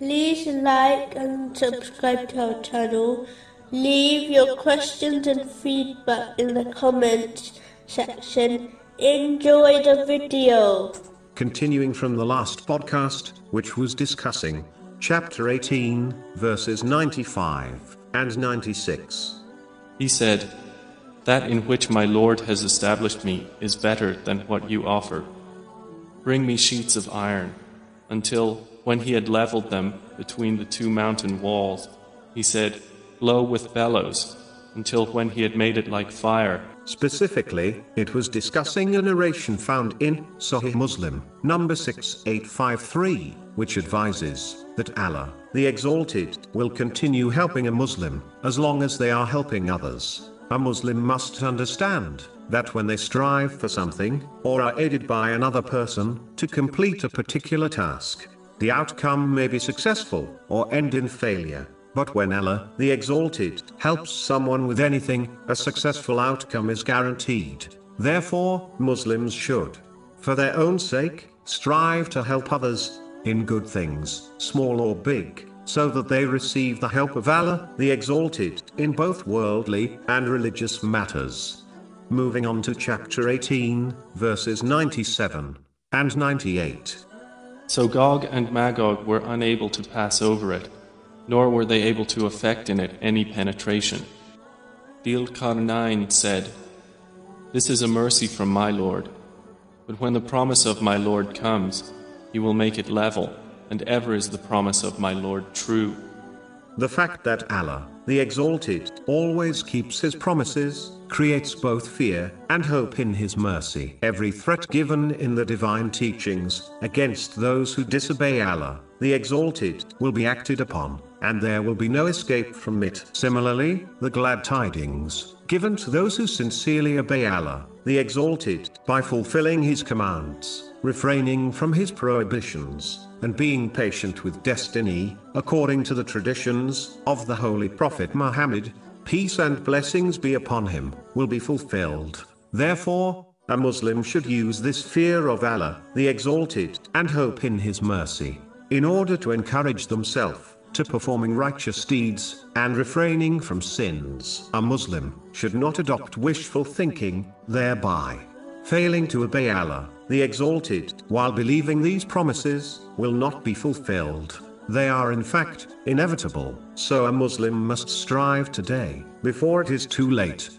like and subscribe to our channel. Leave your questions and feedback in the comments section. Enjoy the video. Continuing from the last podcast, which was discussing chapter 18, verses 95 and 96. He said, That in which my Lord has established me is better than what you offer. Bring me sheets of iron, until, when he had leveled them between the two mountain walls, he said, Blow with bellows, until when he had made it like fire. Specifically, it was discussing a narration found in Sahih Muslim, number 6853, which advises that Allah, the Exalted, will continue helping a Muslim as long as they are helping others. A Muslim must understand that when they strive for something, or are aided by another person, to complete a particular task, the outcome may be successful, or end in failure. But when Allah, the Exalted, helps someone with anything, a successful outcome is guaranteed. Therefore, Muslims should, for their own sake, strive to help others, in good things, small or big, so that they receive the help of Allah, the Exalted, in both worldly and religious matters. Moving on to chapter 18, verses 97 and 98. So Gog and Magog were unable to pass over it, nor were they able to effect in it any penetration. Dhul Qarnayn said, This is a mercy from my Lord, but when the promise of my Lord comes, he will make it level, and ever is the promise of my Lord true. The fact that Allah, the Exalted, always keeps His promises, creates both fear and hope in His mercy. Every threat given in the divine teachings against those who disobey Allah, the Exalted, will be acted upon, and there will be no escape from it. Similarly, the glad tidings given to those who sincerely obey Allah, the Exalted, by fulfilling His commands, refraining from His prohibitions, and being patient with destiny, according to the traditions of the Holy Prophet Muhammad, peace and blessings be upon him, will be fulfilled. Therefore, a Muslim should use this fear of Allah, the Exalted, and hope in His mercy, in order to encourage themselves to performing righteous deeds, and refraining from sins. A Muslim should not adopt wishful thinking, thereby failing to obey Allah, the Exalted, while believing these promises will not be fulfilled. They are in fact inevitable, so a Muslim must strive today, before it is too late,